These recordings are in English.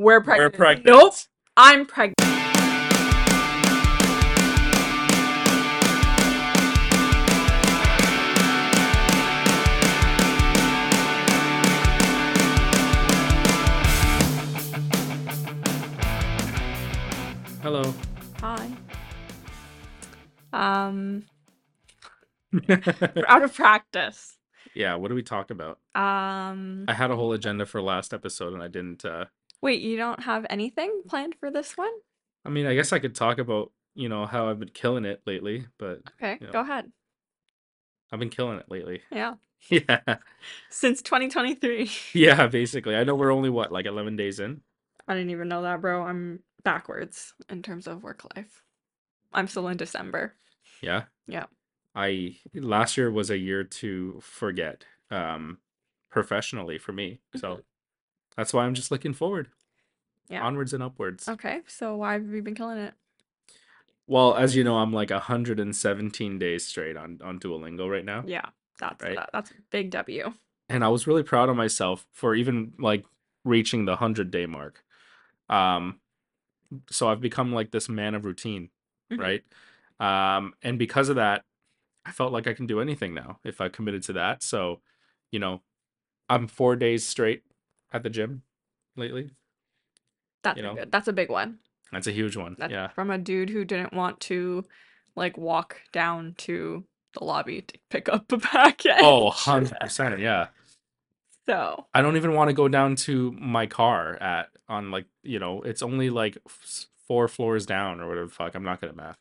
We're pregnant. We're pregnant. Nope. I'm pregnant. Hello. Hi. Um, we're out of practice. yeah, what do we talk about? Um, I had a whole agenda for last episode and I didn't uh wait, you don't have anything planned for this one? I mean, I guess I could talk about, you know, how I've been killing it lately, but Okay, Yeah. go ahead. I've been killing it lately. Yeah. Yeah. Since 2023. Yeah, basically. I know we're only what, like 11 days in? I didn't even know that, bro. I'm backwards in terms of work life. I'm still in December. Yeah. Yeah. I last year was a year to forget um professionally for me. So that's why I'm just looking forward. Yeah. Onwards and upwards. Okay, so why have you been killing it? Well, as you know, I'm like 117 days straight on on Duolingo right now. Yeah, that's Right. that, that's a big W. and I was really proud of myself for even like reaching the 100 day mark. Um so I've become like this man of routine, Mhm. right? Um and because of that, I felt like I can do anything now if I committed to that. So, you know, I'm 4 days straight at the gym lately. That's You a know? good. That's a big one. That's a huge one. That's yeah. from a dude who didn't want to like walk down to the lobby to pick up a packet. Oh, 100%, yeah. So I don't even want to go down to my car at on like, you know, it's only like f- four floors down or whatever the fuck. I'm not good at math.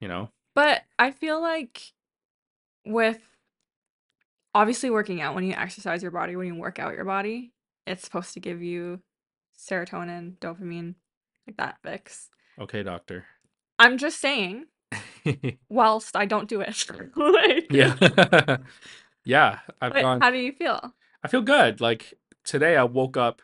You know? But I feel like with obviously working out, when you exercise your body, when you work out your body, it's supposed to give you serotonin, dopamine, like that fix. Okay, doctor. I'm just saying, whilst I don't do it. like, yeah. yeah, I've gone how do you feel? I feel good. Like today I woke up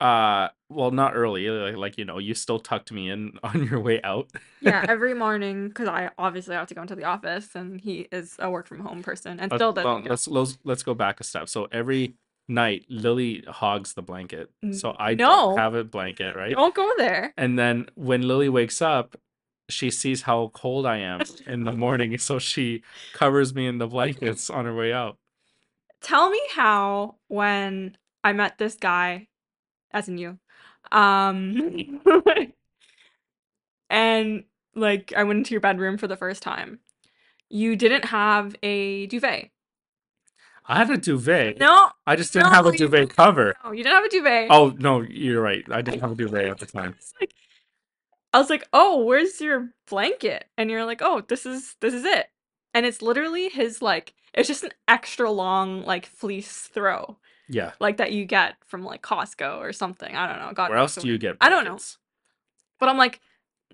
uh well not early like, like you know you still tucked me in on your way out Yeah, every morning, because I obviously have to go into the office, and he is a work from home person, and Let's- still doesn't. well, let's, let's let's go back a step so every night lily hogs the blanket so i No. don't have a blanket right Don't go there. and then when lily wakes up she sees how cold i am in the morning so she covers me in the blankets on her way out Tell me how when I met this guy, as in you, um, and like I went into your bedroom for the first time, you didn't have a duvet. I had a duvet No, i just didn't no, have a you duvet cover no, you didn't have a duvet. oh no you're right i didn't have a duvet at the time like- I was like, "Oh, where's your blanket?" And you're like, "Oh, this is this is it." And it's literally his like it's just an extra long like fleece throw, yeah like that you get from like Costco or something. I don't know. God where else do you get Blankets? I don't know. But I'm like,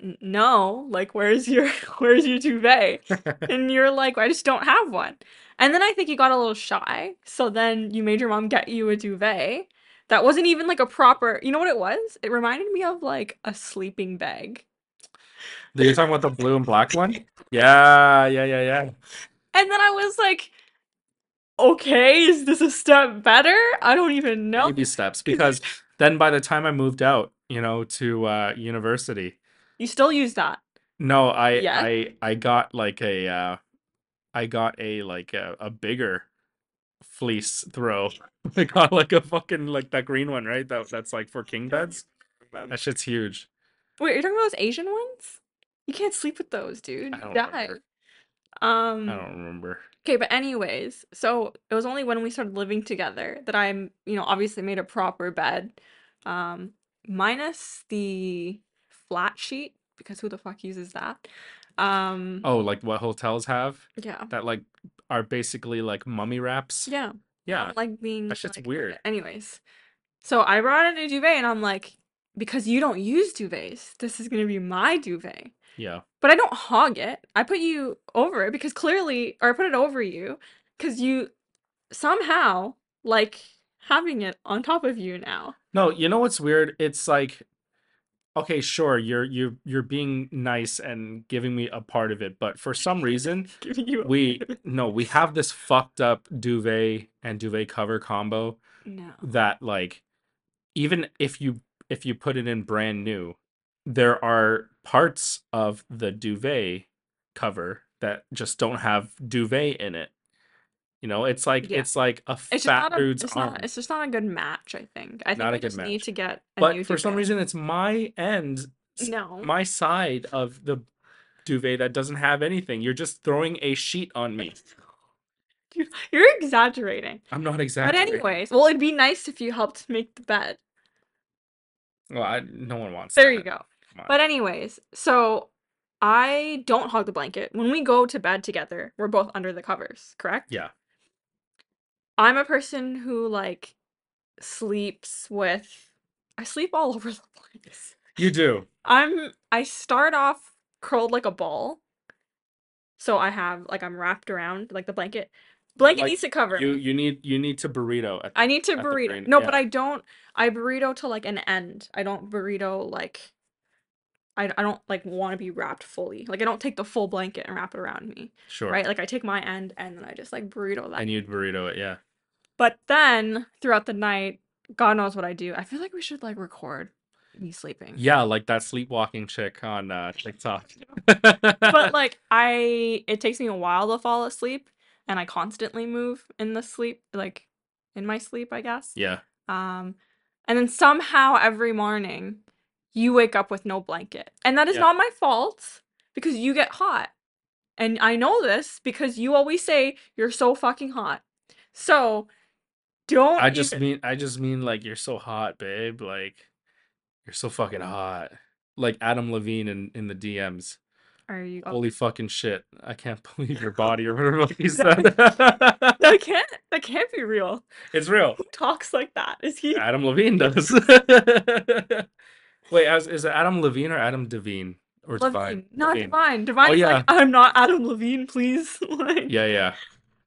"N- "No, like where's your where's your duvet?" and you're like, "I just don't have one." And then I think you got a little shy, so then you made your mom get you a duvet. That wasn't even like a proper, you know what it was? It reminded me of like a sleeping bag. You're talking about the blue and black one? Yeah, yeah, yeah, yeah. And then I was like, okay, is this a step better? I don't even know. Baby steps. Because then by the time I moved out, you know, to uh university, You still use that. no, I Yeah? I I got like a uh I got a like a, a bigger fleece throw. I got like a fucking like that green one, right? That that's like for king beds. That shit's huge. Wait, you're talking about those Asian ones? You can't sleep with those, dude. I You don't die. remember. Um, I don't remember. Okay, but anyways, so it was only when we started living together that I'm, you know, obviously made a proper bed, um, minus the flat sheet because who the fuck uses that? Um, Oh, like what hotels have yeah, that like are basically like mummy wraps. yeah, Yeah. like being That shit's like- weird. Anyways, so I brought in a duvet and I'm like, because you don't use duvets, this is gonna be my duvet. Yeah. But I don't hog it. I put you over it because clearly, or I put it over you because you somehow like having it on top of you now. No, you know what's weird? It's like okay, sure, you're you're you're being nice and giving me a part of it, but for some reason, we part of it. no, we have this fucked up duvet and duvet cover combo no. that like even if you if you put it in brand new, there are parts of the duvet cover that just don't have duvet in it. You know, it's like Yeah. it's like a It's just fat not a dude's it's arm. not it's just not a good match, I think. I think Not we a good just need match. to get a new But for some duvet. reason, it's my end, s- No. my side of the duvet that doesn't have anything. You're just throwing a sheet on me. You- You're exaggerating. I'm not exaggerating. But exaggerating. anyways, well, it'd be nice if you helped make the bed. Well, I, no one wants There that. you go. Come on. But anyways, so I don't hog the blanket. When we go to bed together, we're both under the covers, correct? Yeah. I'm a person who like sleeps with I sleep all over the place. You do. I'm I start off curled like a ball. So I have like I'm wrapped around like the blanket. Blanket Like, needs to cover You me. you need you need to burrito. At, I need to at the burrito. brain- No, but yeah. I don't I burrito to like an end. I don't burrito like I, I don't like want to be wrapped fully. Like I don't take the full blanket and wrap it around me. sure. Right? Like I take my end and then I just like burrito that. And you'd burrito it, yeah. But then throughout the night, God knows what I do. I feel like we should like record me sleeping. Yeah, like that sleepwalking chick on uh, TikTok. But like I it takes me a while to fall asleep and I constantly move in the sleep like in my sleep, I guess. yeah, Um and then somehow every morning you wake up with no blanket. And that is Yeah. not my fault because you get hot. And I know this because you always say you're so fucking hot. So don't I just even- mean I just mean like you're so hot, babe. Like you're so fucking mm. hot. Like Adam Levine in, in the DMs. are you Holy fucking shit. I can't believe your body or whatever he said. that can't that can't be real. it's real. Who talks like that? Is he Adam Levine does. Wait, as- is it Adam Levine or Adam Devine? Or Levine? Divine? Not Levine. divine. Oh, divine is yeah. like I'm not Adam Levine, please. like, Yeah, yeah.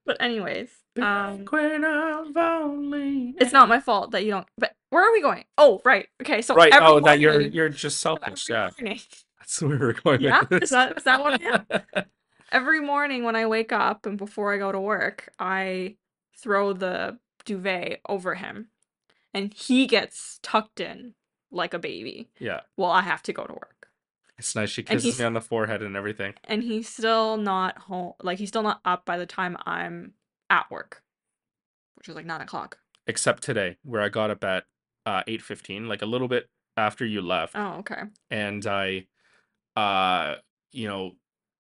But anyways, um Queen of only. it's not my fault that you don't but where are we going? Oh, right. Okay, so right. every Oh, that you're you're just selfish. Yeah, morning- that's where we're going. Yeah? Is that- is that what I every morning when I wake up and before I go to work, I throw the duvet over him and he gets tucked in like a baby yeah, while I have to go to work. it's nice. She kisses me on the forehead and everything. And he's still not home like he's still not up by the time I'm at work. Which was like nine o'clock. Except today, where I got up at uh, eight fifteen, like a little bit after you left, Oh, okay. and I, uh, you know,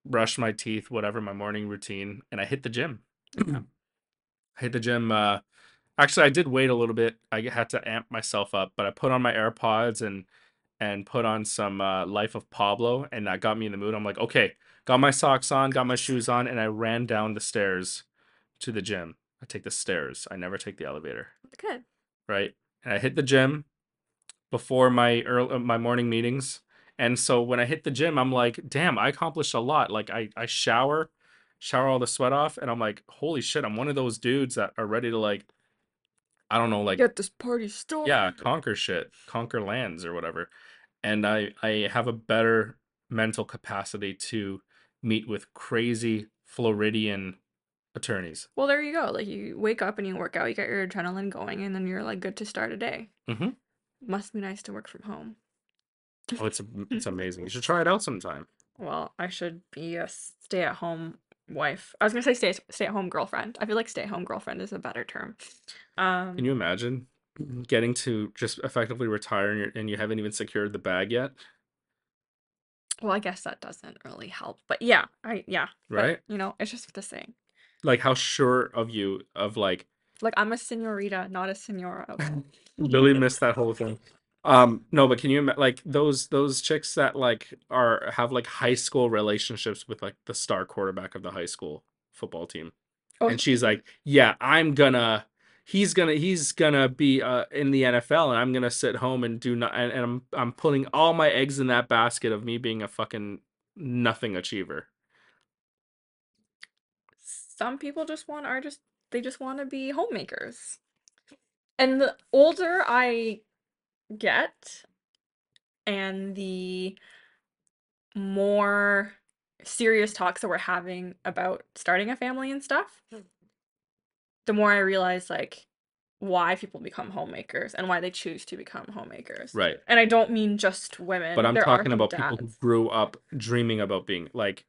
brushed my teeth, whatever my morning routine, and I hit the gym. I hit the gym. Uh, actually, I did wait a little bit. I had to amp myself up, but I put on my AirPods and and put on some uh, Life of Pablo, and that got me in the mood. I'm like, okay, got my socks on, got my shoes on, and I ran down the stairs to the gym. I take the stairs. I never take the elevator, Good. right? And I hit the gym before my early, uh, my morning meetings. And so when I hit the gym, I'm like, damn, I accomplished a lot. Like I I shower, shower all the sweat off, and I'm like, holy shit, I'm one of those dudes that are ready to like, I don't know, like Get this party started. yeah, conquer shit, conquer lands or whatever. And I I have a better mental capacity to meet with crazy Floridian attorneys. Well, there you go. Like you wake up and you work out, you get your adrenaline going, and then you're like good to start a day. Mm-hmm. Must be nice to work from home. Oh, it's it's amazing. You should try it out sometime. Well, I should be a stay-at-home wife. I was gonna say stay stay-at-home girlfriend. I feel like stay-at-home girlfriend is a better term. Um, Can you imagine getting to just effectively retire and, you're, and you haven't even secured the bag yet? well, I guess that doesn't really help, but yeah, I yeah, but, Right? you know, it's just the saying. Like how sure of you of like Like I'm a senorita, not a senora. okay? Lily missed that whole thing. Um, no, but can you like those those chicks that like are have like high school relationships with like the star quarterback of the high school football team, Oh, and she's like, "Yeah, I'm gonna, he's gonna, he's gonna be uh in the NFL, and I'm gonna sit home and do not, and, and I'm I'm putting all my eggs in that basket of me being a fucking nothing achiever." Some people just want are just they just want to be homemakers. And the older I get and the more serious talks that we're having about starting a family and stuff, Hmm. the more I realize like why people become homemakers and why they choose to become homemakers. Right. And I don't mean just women. But I'm there talking about people who grew up dreaming about being like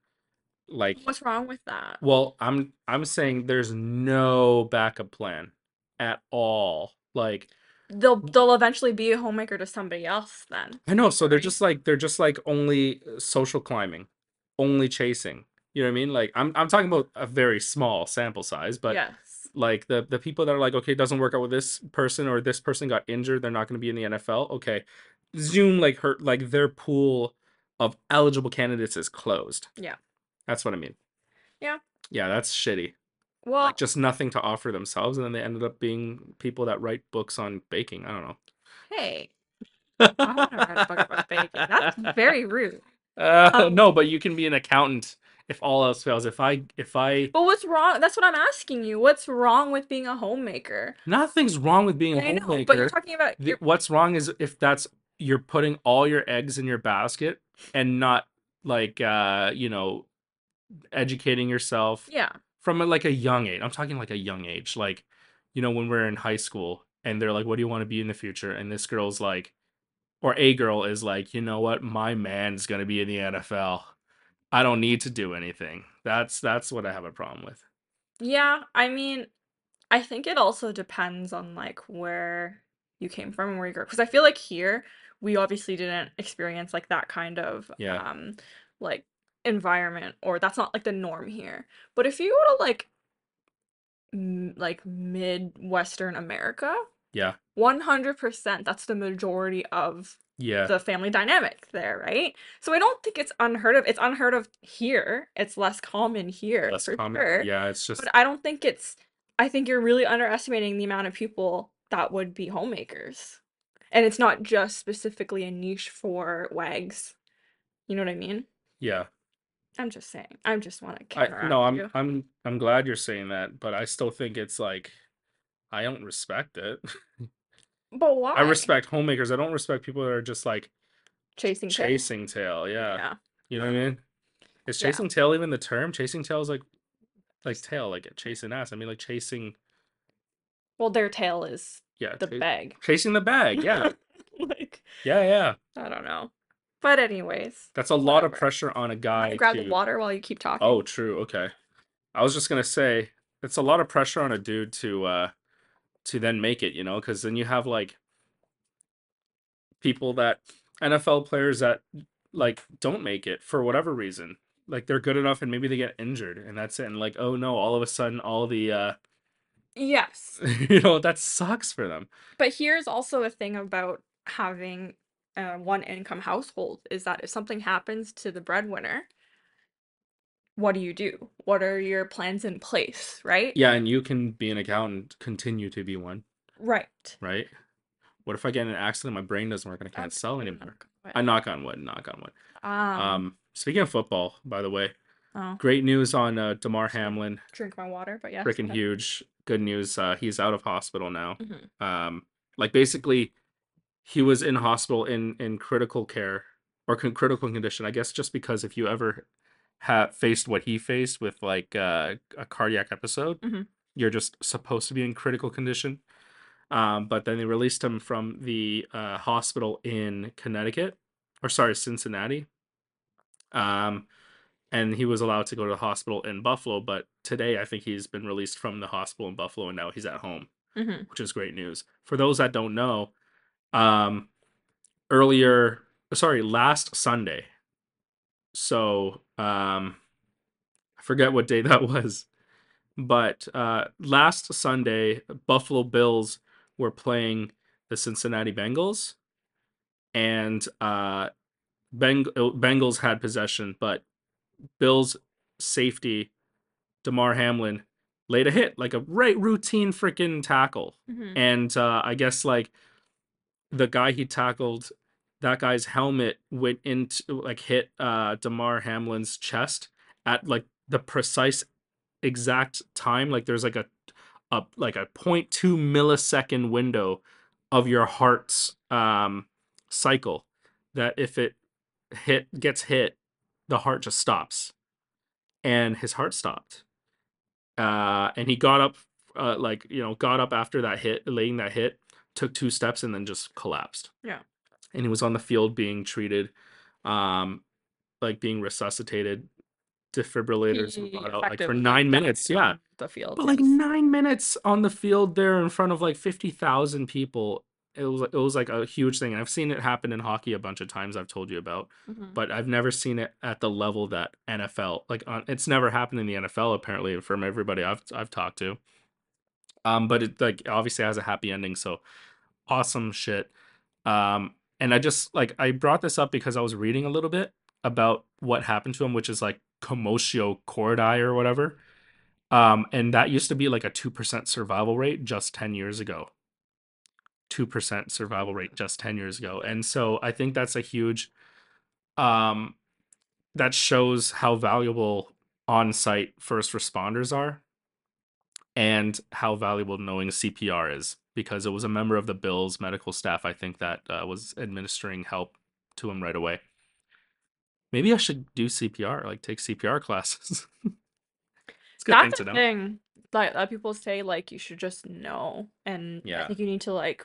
like What's wrong with that? well, I'm I'm saying there's no backup plan at all. Like They'll they'll eventually be a homemaker to somebody else then. I know, so they're just like they're just like only uh, social climbing, only chasing. You know what I mean? Like I'm I'm talking about a very small sample size, but yes. like the the people that are like, okay, it doesn't work out with this person or this person got injured, they're not going to be in the NFL. Okay, Zoom like hurt like their pool of eligible candidates is closed. Yeah. That's what I mean. Yeah. Yeah, that's shitty. Well, Like just nothing to offer themselves, and then they ended up being people that write books on baking. I don't know. hey, I want to write a book about baking. That's very rude. Uh, Um, no, but you can be an accountant if all else fails. If I if I But what's wrong? That's what I'm asking you. What's wrong with being a homemaker? nothing's wrong with being a I know, homemaker. but you're talking about your what's wrong is if that's you're putting all your eggs in your basket and not like uh you know educating yourself yeah. from a, like a young age i'm talking like a young age like you know when we're in high school and they're like what do you want to be in the future and this girl's like or a girl is like you know what my man's going to be in the nfl i don't need to do anything that's that's what i have a problem with Yeah, I mean, I think it also depends on like where you came from and where you grew up. Because I feel like here we obviously didn't experience like that kind of Yeah. um like environment or that's not like the norm here. But if you go to like m- like Midwestern America, yeah 100% that's the majority of yeah the family dynamic there, right? So I don't think it's unheard of. It's unheard of here. It's less common here less for common sure. yeah it's just But I don't think it's I think you're really underestimating the amount of people that would be homemakers. And it's not just specifically a niche for wags. You know what I mean? yeah I'm just saying. I just want to I counteract no, I'm you. I'm I'm glad you're saying that, but I still think it's like I don't respect it. But why? I respect homemakers. I don't respect people that are just like chasing tail. chasing tail. Yeah. Yeah. You know what I mean? Is Yeah. chasing tail even the term? Chasing tail is like like tail, like chasing ass. I mean like chasing Well, their tail is yeah, the cha- bag. chasing the bag. Yeah. like yeah, yeah. I don't know. But anyways, That's a lot of pressure on a guy grab to the water while you keep talking. Oh, true. Okay. I was just gonna say it's a lot of pressure on a dude to uh to then make it, you know, because then you have like people that NFL players that like don't make it for whatever reason. Like they're good enough and maybe they get injured and that's it. And like, oh no, all of a sudden all the uh Yes. you know, that sucks for them. But here's also a thing about having a one income household is that if something happens to the breadwinner, what do you do? What are your plans in place, right? Yeah, and you can be an accountant, continue to be one, Right. right? What if I get in an accident, my brain doesn't work and I can't Okay, sell anymore? I knock on wood, knock on wood. Um, Um, speaking of football, by the way, oh, great news on uh, Damar Hamlin. drink my water, but yeah. Freaking huge. Good news. Uh, he's out of hospital now. hmm Um, like basically, he was in hospital in in critical care or con- critical condition. I guess just because if you ever have faced what he faced with like uh, a cardiac episode, Mhm. you're just supposed to be in critical condition. Um, but then they released him from the uh, hospital in Connecticut, or sorry, Cincinnati. Um, and he was allowed to go to the hospital in Buffalo. But today, I think he's been released from the hospital in Buffalo, and now he's at home, hmm which is great news. For those that don't know, um, earlier, sorry, last Sunday. So, um, I forget what day that was, but uh, last Sunday, Buffalo Bills were playing the Cincinnati Bengals, and uh, Beng- uh, Bengals had possession, but Bills safety Damar Hamlin laid a hit, like a right routine freaking tackle, hmm and uh, I guess like the guy he tackled, that guy's helmet went into like hit uh, Damar Hamlin's chest at like the precise exact time. Like there's like a a like a 0.2 millisecond window of your heart's um cycle that if it hit gets hit, the heart just stops. And his heart stopped. Uh and he got up uh, like you know got up after that hit, laying that hit, took two steps and then just collapsed. Yeah. And he was on the field being treated, um, like being resuscitated, defibrillators He out, like for nine minutes. Yeah, the field. but like nine minutes on the field there in front of like fifty thousand people. It was it was like a huge thing. And I've seen it happen in hockey a bunch of times. I've told you about Mhm. but I've never seen it at the level that NFL like on it's never happened in the NFL apparently from everybody I've I've talked to. Um but it like obviously has a happy ending so awesome shit. Um and I just like I brought this up because I was reading a little bit about what happened to him which is like commotio cordis or whatever. Um and that used to be like a 2% survival rate just 10 years ago. 2% survival rate just 10 years ago. And so I think that's a huge um that shows how valuable on-site first responders are and how valuable knowing CPR is because it was a member of the Bills medical staff I think that uh, was administering help to him right away. Maybe I should do CPR, like take CPR classes. it's a good thing That's to the thing. Like that people say like you should just know. And I Yeah. think you need to like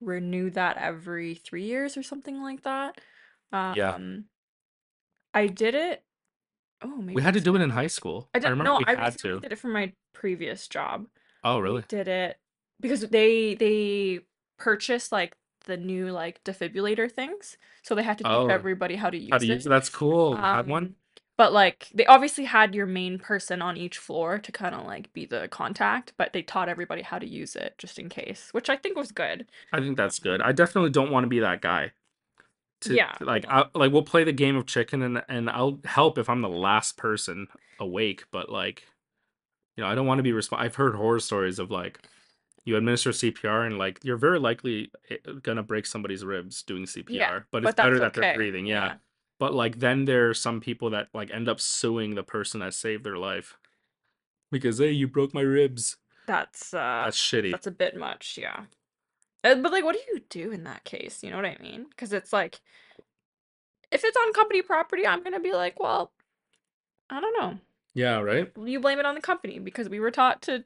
renew that every three years or something like that. Um, Yeah. I did it. Oh, maybe We had to it's do it in high school. I I didn't remember know. we I had recently to. did it for my previous job. Oh, We really? did it because they they purchased like the new like defibrillator things, so they had to teach Oh, everybody how to how use to use it. it? That's cool. Had one? Um, but like they obviously had your main person on each floor to kind of like be the contact, but they taught everybody how to use it just in case, which I think was good. I think that's good. I definitely don't want to be that guy. To Yeah. like, I, like we'll play the game of chicken, and and I'll help if I'm the last person awake. But like, you know, I don't want to be respons I've heard horror stories of like, you administer CPR and like you're very likely eh, gonna break somebody's ribs doing CPR, Yeah, but it's but better that's that they're breathing. Yeah. Yeah. But like then there are some people that like end up suing the person that saved their life because hey, you broke my ribs. That's uh That's shitty. that's a bit much, yeah. Uh, But like what do you do in that case? You know what I mean? Because it's like if it's on company property, I'm gonna be like, well, I don't know. Yeah, right? You blame it on the company because we were taught to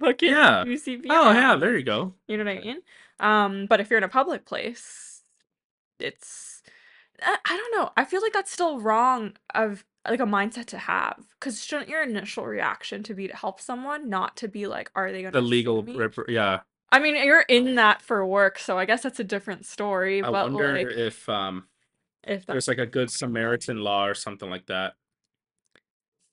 fucking Yeah. do CPR. Oh yeah, there you go. You know what I mean? Um, but if you're in a public place, it's I, I don't know. I feel like that's still wrong of like a mindset to have. Because shouldn't your initial reaction to be to help someone, not to be like, are they gonna The sue legal me? rep- yeah. I mean, you're in that for work, so I guess that's a different story. I But wonder like, if um if there's like a good Samaritan law or something like that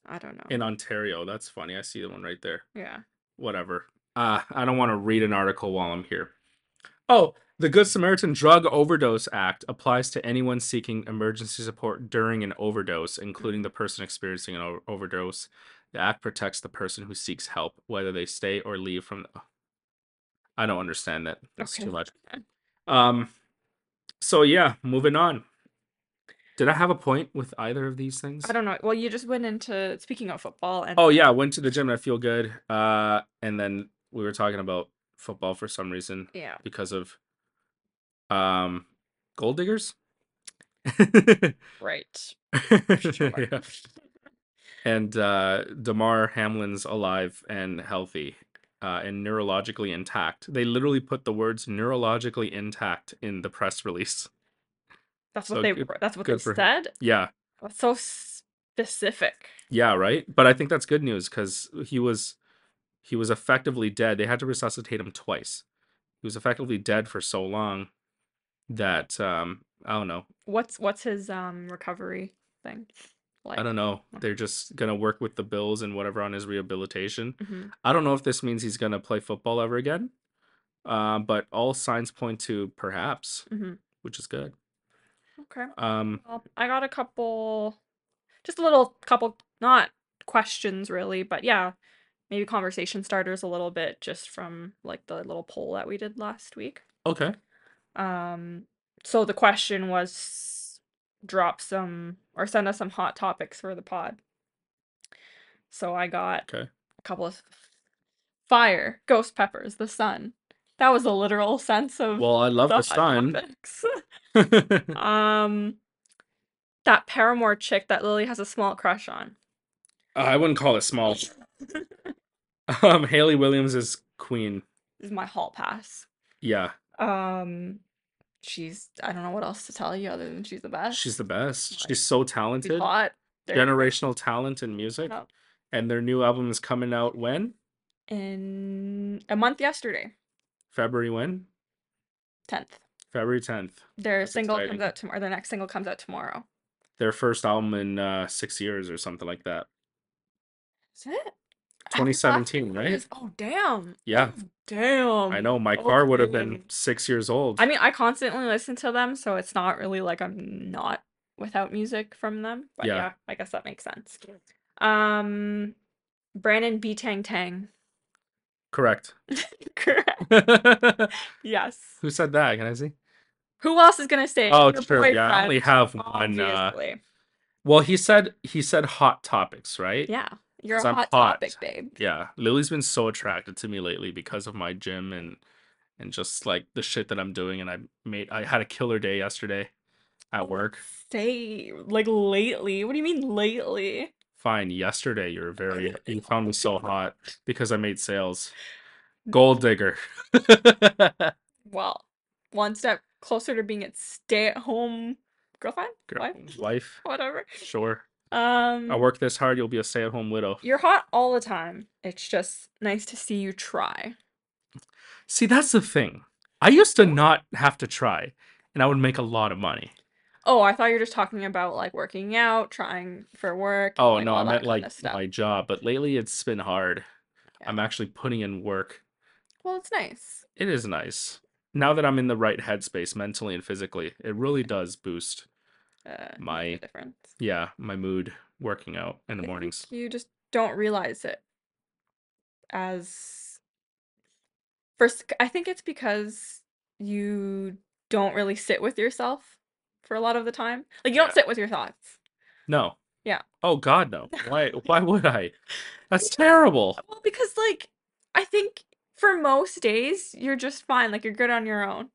I don't know. in Ontario. That's funny. I see the one right there. Yeah. Whatever. Uh I don't want to read an article while I'm here. Oh, the Good Samaritan Drug Overdose Act applies to anyone seeking emergency support during an overdose, including the person experiencing an o- overdose. The act protects the person who seeks help, whether they stay or leave from the... I don't understand that. That's Okay. too much. Um so yeah, moving on. Did I have a point with either of these things? I don't know. Well, you just went into speaking of football and Oh yeah, I went to the gym and I feel good. Uh and then we were talking about football for some reason yeah. because of um gold diggers. Right. yeah. And uh Damar Hamlin's alive and healthy uh and neurologically intact. They literally put the words neurologically intact in the press release. That's So what they good- that's what they for him. said. Yeah. That's so specific. Yeah, right? But I think that's good news cuz he was he was effectively dead. They had to resuscitate him twice. He was effectively dead for so long that um I don't know. What's what's his um recovery thing? Like I don't know. They're just going to work with the Bills and whatever on his rehabilitation. Mhm. I don't know if this means he's going to play football ever again. Um but all signs point to perhaps, Mhm. which is good. Okay. Um Well, I got a couple just a little couple not questions really, but yeah, maybe conversation starters a little bit just from like the little poll that we did last week. okay. Um so the question was drop some or send us some hot topics for the pod. So I got Okay. a couple of fire, ghost peppers, the sun. That was a literal sense of Well, I love the hot sun. um that Paramore chick that Lily has a small crush on. I wouldn't call it small. Um, Hayley Williams is queen. is my hall pass. Yeah, Um, she's I don't know what else to tell you other than she's the best. she's the best. Like, She's so talented. hot. Generational talent in music. And their new album is coming out when? In a month yesterday, February when? tenth. February 10th. Their That's single exciting. comes out tomorrow. Their next single comes out tomorrow. Their first album in uh, six years or something like that. Is it? 2017, right? Oh damn. Yeah. Damn. I know my car would have been six years old. I mean, I constantly listen to them, so it's not really like I'm not without music from them. But Yeah. yeah, I guess that makes sense. Um, Brandon B Tang Tang. Correct. Correct. Yes. Who said that? Can I see? Who else is gonna say? Oh, Your true. Yeah, I only have one. Uh, well, he said he said hot topics, right? Yeah, you're a I'm hot hot. topic, babe. Yeah. Lily's been so attracted to me lately because of my gym and and just like the shit that I'm doing. And I made I had a killer day yesterday at oh, work. Say like lately. What do you mean lately? Fine. Yesterday, you're oh, very you found me so hot because I made sales. Gold digger. Well, one step closer to being a stay-at-home girlfriend, Girl- wife, Wife. whatever. Sure. Um, I work this hard, you'll be a stay-at-home widow. you're hot all the time. It's just nice to see you try. See, that's the thing. I used to not have to try, and I would make a lot of money. Oh, I thought you were just talking about like working out, trying for work. and, Oh like, no, all I that meant like stuff. my job, but lately it's been hard. Yeah. I'm actually putting in work. Well, it's nice. It is nice. Now that I'm in the right headspace mentally and physically, it really does boost Uh, My- difference. yeah, my mood working out in the I mornings. You just don't realize it as first. I think it's because you don't really sit with yourself for a lot of the time. Like you don't Yeah. sit with your thoughts. No. Yeah. Oh god no. Why why would I? That's terrible. Well, because like I think for most days you're just fine. Like you're good on your own.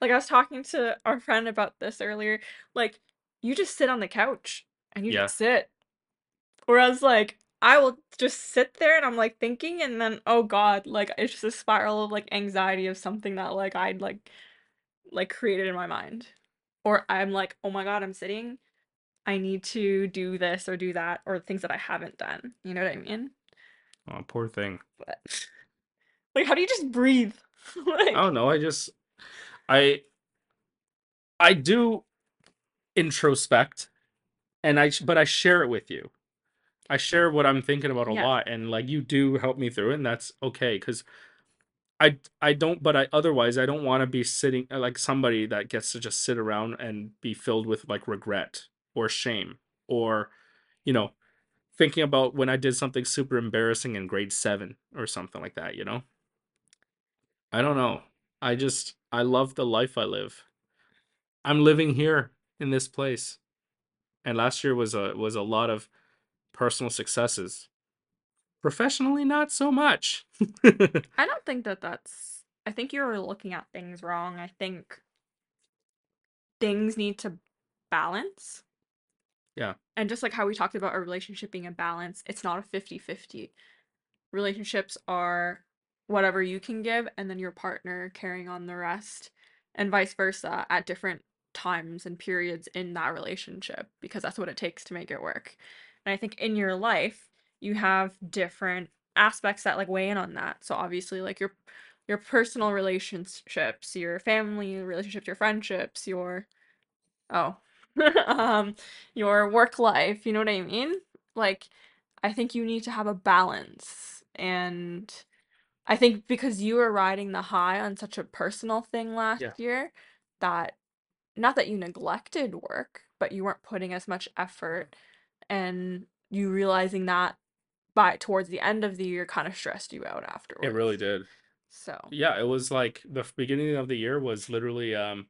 Like I was talking to our friend about this earlier. Like you just sit on the couch and you Yeah. just sit. Whereas like I will just sit there and I'm like thinking and then oh god, like it's just a spiral of like anxiety of something that like I'd like like created in my mind. Or I'm like, "Oh my god, I'm sitting. I need to do this or do that or things that I haven't done." You know what I mean? Oh, poor thing. But like how do you just breathe? like I don't know. I just I I do introspect and I but I share it with you. I share what I'm thinking about a Yeah. lot and like you do help me through it and that's okay cuz I I don't but I otherwise I don't want to be sitting uh, like somebody that gets to just sit around and be filled with like regret or shame or you know thinking about when I did something super embarrassing in grade 7 or something like that, you know? I don't know. I just I love the life I live. I'm living here in this place. And last year was a was a lot of personal successes. Professionally not so much. I don't think that that's I think you're looking at things wrong. I think things need to balance. Yeah. And just like how we talked about a relationship being a balance, it's not a 50-50. Relationships are whatever you can give and then your partner carrying on the rest and vice versa at different times and periods in that relationship because that's what it takes to make it work. And I think in your life, you have different aspects that like weigh in on that. So obviously like your your personal relationships, your family relationships, your friendships, your oh, um your work life, you know what I mean? Like I think you need to have a balance and I think because you were riding the high on such a personal thing last Yeah. year that not that you neglected work, but you weren't putting as much effort and you realizing that by towards the end of the year kind of stressed you out afterwards. It really did. So, Yeah, it was like the beginning of the year was literally um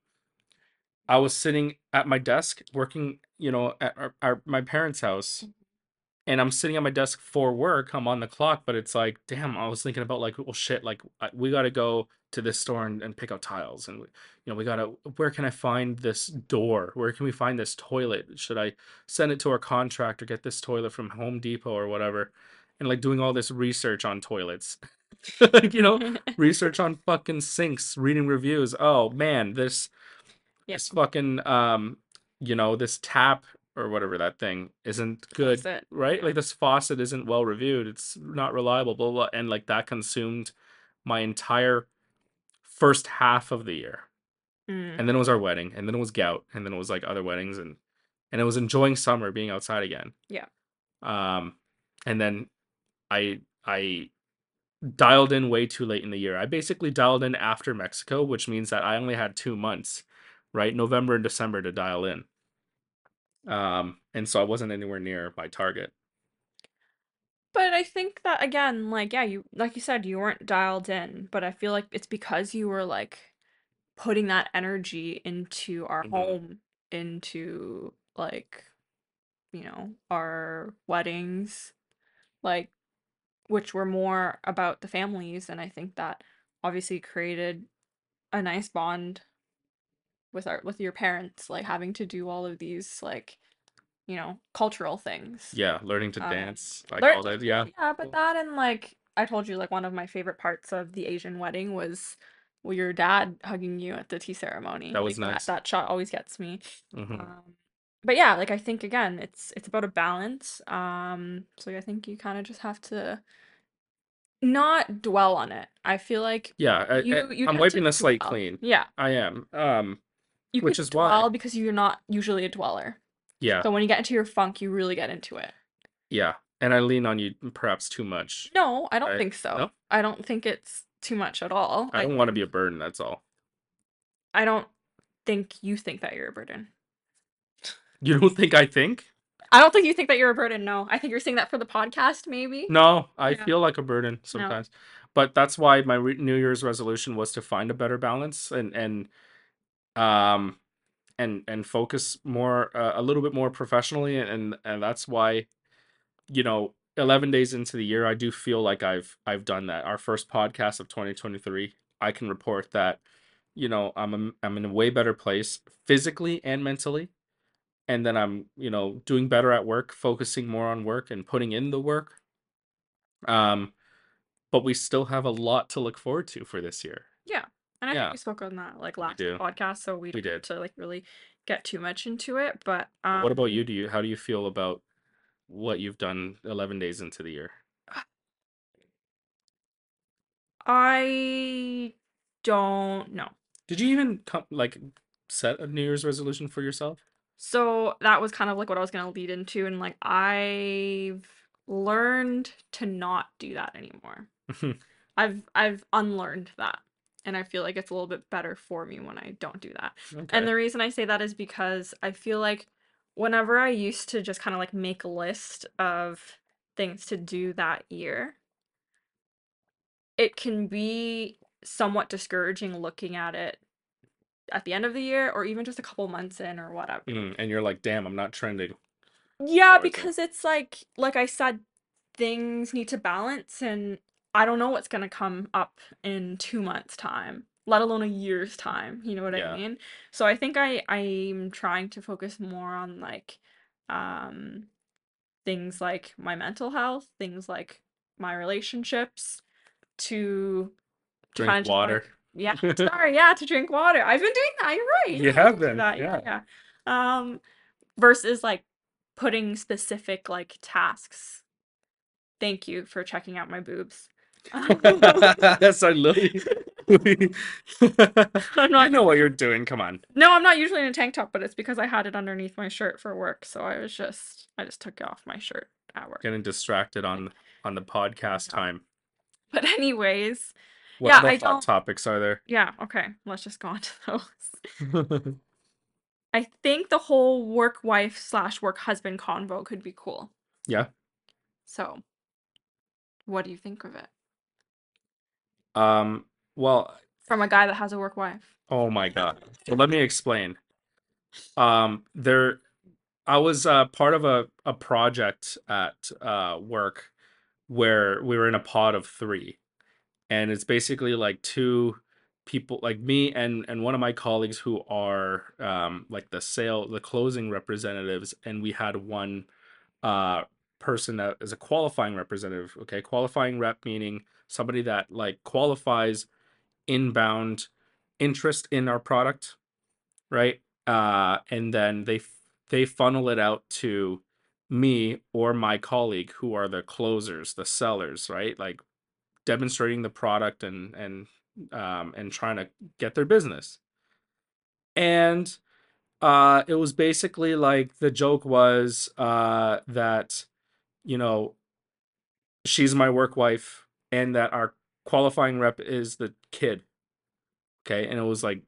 I was sitting at my desk working, you know, at our, our my parents' house and I'm sitting at my desk for work. I'm on the clock, but it's like, damn, I was thinking about like, well, shit, like we got to go to this store and, and pick out tiles. And, we- you know, we got to, where can I find this door? Where can we find this toilet? Should I send it to our contractor, get this toilet from Home Depot or whatever? and like doing all this research on toilets. like, you know, research on fucking sinks, reading reviews. Oh man, this Yep. this fucking um, you know, this tap or whatever that thing isn't good, Faucet. right? Like this faucet isn't well reviewed. It's not reliable, blah, blah, and like that consumed my entire first half of the year. Mm. And then it was our wedding, and then it was gout, and then it was like other weddings and and it was enjoying summer being outside again. Yeah. Um and then I I dialed in way too late in the year. I basically dialed in after Mexico, which means that I only had 2 months, right? November and December to dial in. Um and so I wasn't anywhere near my target. But I think that again, like yeah, you like you said, you weren't dialed in, but I feel like it's because you were like putting that energy into our Mhm. home, into like, you know, our weddings, like which were more about the families, and I think that obviously created a nice bond with our with your parents, like having to do all of these like, you know, cultural things. Yeah, learning to Um, dance, like learn all that. Yeah. Yeah, but that and like I told you, like one of my favorite parts of the Asian wedding was well, your dad hugging you at the tea ceremony. That was Like that nice. that shot always gets me. Mhm. Um, but yeah, like I think again, it's it's about a balance. Um, so I think you kind of just have to not dwell on it. I feel like Yeah, I, I, you you I'm wiping the slate dwell. clean. Yeah, I am. Um you which is why. because you're not usually a dweller. Yeah. So when you get into your funk, you really get into it. Yeah, and I lean on you perhaps too much. No, I don't I think so. no, I don't think it's too much at all. I don't want to be a burden. That's all. I don't think you think that you're a burden. You don't think I think? I don't think you think that you're a burden. No, I think you're saying that for the podcast, maybe. No, I Yeah. feel like a burden No. sometimes. But that's why my re- New Year's resolution was to find a better balance and and um and and focus more uh, a little bit more professionally and and that's why you know 11 days into the year I do feel like I've I've done that. Our first podcast of 2023, I can report that you know I'm a, I'm in a way better place physically and mentally and then I'm, you know, doing better at work, focusing more on work and putting in the work. Um, but we still have a lot to look forward to for this year. Yeah, and I think Yeah, we spoke on that like we last do. podcast, so we We don't did. to like really get too much into it. But But what about um, you? Do you how do you feel about what you've done 11 days into the year? I don't know. Did you even come like set a New Year's resolution for yourself? So that was kind of like what I was gonna lead into, and like I've learned to not do that anymore. I've I've unlearned that, and I feel like it's a little bit better for me when I don't do that. And the reason I say that is because I feel like whenever I used to just kind of like make a list of things to do that year, it can be somewhat discouraging looking at it at the end of the year or even just a couple months in or whatever. Mm, and you're like, damn, I'm not trending. Yeah, because it's like like I said, things need to balance and I don't know what's gonna come up in two months' time, let alone a year's time. You know what I mean? So I think I I'm trying to focus more on like um things like my mental health, things like my relationships to to Drink just water. like yeah, sorry, yeah, to drink water. I've been doing that. You're right. You Yeah, I have did do been. that. Yeah, Yeah. yeah. Um versus like putting specific like tasks. Thank you for checking out my boobs. Yes, I Lily. I'm not know what you're doing. Come on. No, I'm not usually in a tank top, but it's because I had it underneath my shirt for work, so I was just I just took it off my shirt at work. Getting distracted on on the podcast Yeah. time. But anyways, What yeah, I don't topics are there? yeah, okay, let's just go on to those. I think the whole work wife slash work husband convo could be cool. yeah. So, what do you think of it? Um. Well. From a guy that has a work wife. Oh my God. So let me explain. Um. There. I was uh, part of a a project at uh work where we were in a pod of three, and it's basically like two people like me and and one of my colleagues who are um like the sale the closing representatives and we had one uh person that is a qualifying representative. Okay, qualifying rep meaning somebody that like qualifies inbound interest in our product, right? Uh, and then they they funnel it out to me or my colleague who are the closers, the sellers, right? Like demonstrating the product and and um, and trying to get their business. And uh, it was basically like the joke was uh, that you know she's my work wife and that our qualifying rep is the kid. Okay, and it was like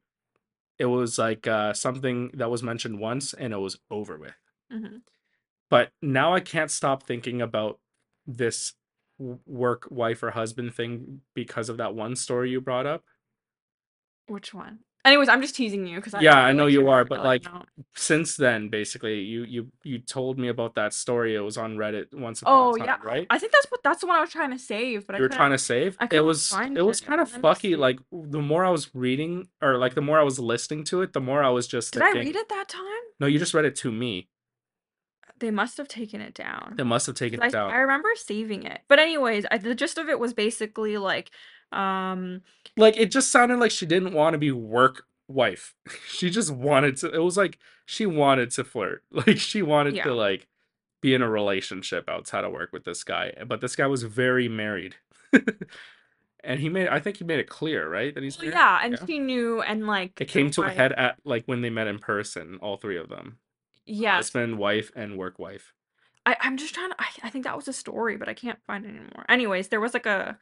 it was like uh, something that was mentioned once and it was over with. hmm But now I can't stop thinking about this work wife or husband thing because of that one story you brought up. Which one? Anyways, I'm just teasing you because Yeah, I know you are, but like, since then, basically, you you you told me about that story. It was on Reddit once upon Oh a time, yeah, right? I think that's what that's the one I was trying to save, but I You were trying to save. I It was find it was it, kind of fucky. Like the more I was reading, or like the more I was listening to it, the more I was just Did I read it that time? No, you just read it to me. They must have taken it down. They must have taken it I, down. I remember saving it. But anyways, I, the gist of it was basically like, um, like it just sounded like she didn't want to be work wife she just wanted to it was like she wanted to flirt like she wanted Yeah. to like be in a relationship outside of work with this guy but this guy was very married and he made i think he made it clear right that he's well, yeah, and she knew, and like it came to a head at like when they met in person all three of them Yes, husband wife and work wife I, I'm just trying to. I, I think that was a story, but I can't find it anymore. Anyways, there was like a.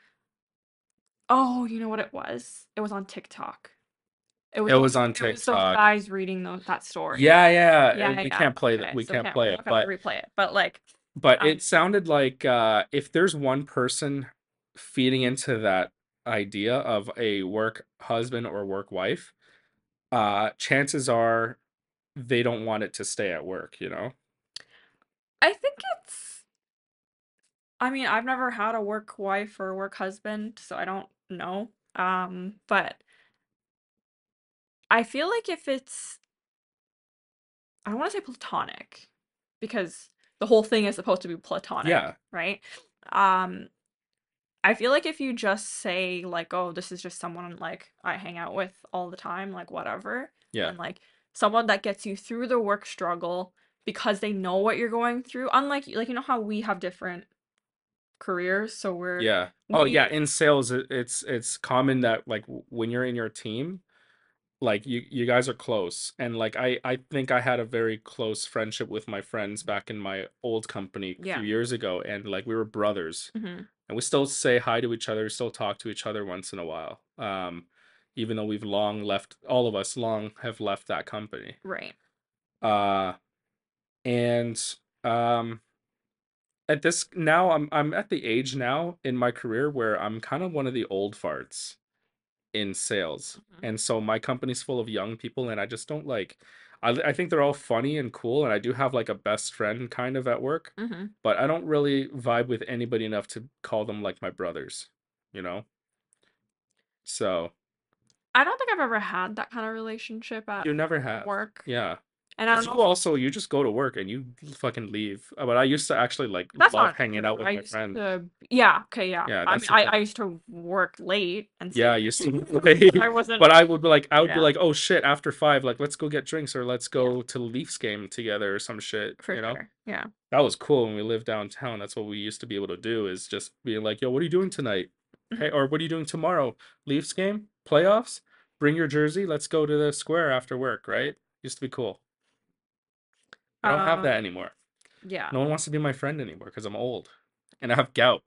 Oh, you know what it was? It was on TikTok. It It was on It was those TikTok. guys reading those, that story. yeah yeah, Yeah, and we yeah, can't play that okay, we so can't we're play not it gonna but replay it. But like, But Um, it sounded like uh, if there's one person feeding into that idea of a work husband or work wife, uh, chances are they don't want it to stay at work, you know? I think it's. I mean, I've never had a work wife or work husband, so I don't know. Um, but I feel like if it's, I don't want to say platonic, because the whole thing is supposed to be platonic, Yeah. right? Um, I feel like if you just say like, oh, this is just someone like I hang out with all the time, like whatever, Yeah. and like someone that gets you through the work struggle because they know what you're going through. Unlike like you know how we have different careers, so we're Yeah. Oh we- yeah, in sales it, it's it's common that like w- when you're in your team, like you you guys are close. And like I I think I had a very close friendship with my friends back in my old company a Yeah. few years ago and like we were brothers. Mhm. and we still say hi to each other, still talk to each other once in a while. Um, even though we've long left, all of us long have left that company. right. Uh, and um, at this now, I'm I'm at the age now in my career where I'm kind of one of the old farts in sales, Mhm. and so my company's full of young people, and I just don't like. I I think they're all funny and cool, and I do have like a best friend kind of at work hmm but I don't really vibe with anybody enough to call them like my brothers, you know? So, I don't think I've ever had that kind of relationship at you never have. work, Yeah. and I 'Cause don't you know. also, you just go to work and you fucking leave. Uh, But I used to actually like That's love not hanging out with I my used friends. to, yeah, okay, yeah. Yeah, I that's mean, the I, thing. I used to work late and Yeah, I stuff. used to play. I wasn't. But I would be like, I would be Yeah. like, oh shit, after five, like let's go get drinks or let's go to the Leafs game together or some shit. for you know? sure. Yeah. That was cool when we lived downtown. That's what we used to be able to do is just being like, yo, what are you doing tonight? Mhm. Hey, or what are you doing tomorrow? Leafs game? Playoffs? Bring your jersey. Let's go to the square after work, right? Used to be cool. I don't have Um, that anymore. Yeah. No one wants to be my friend anymore because I'm old and I have gout.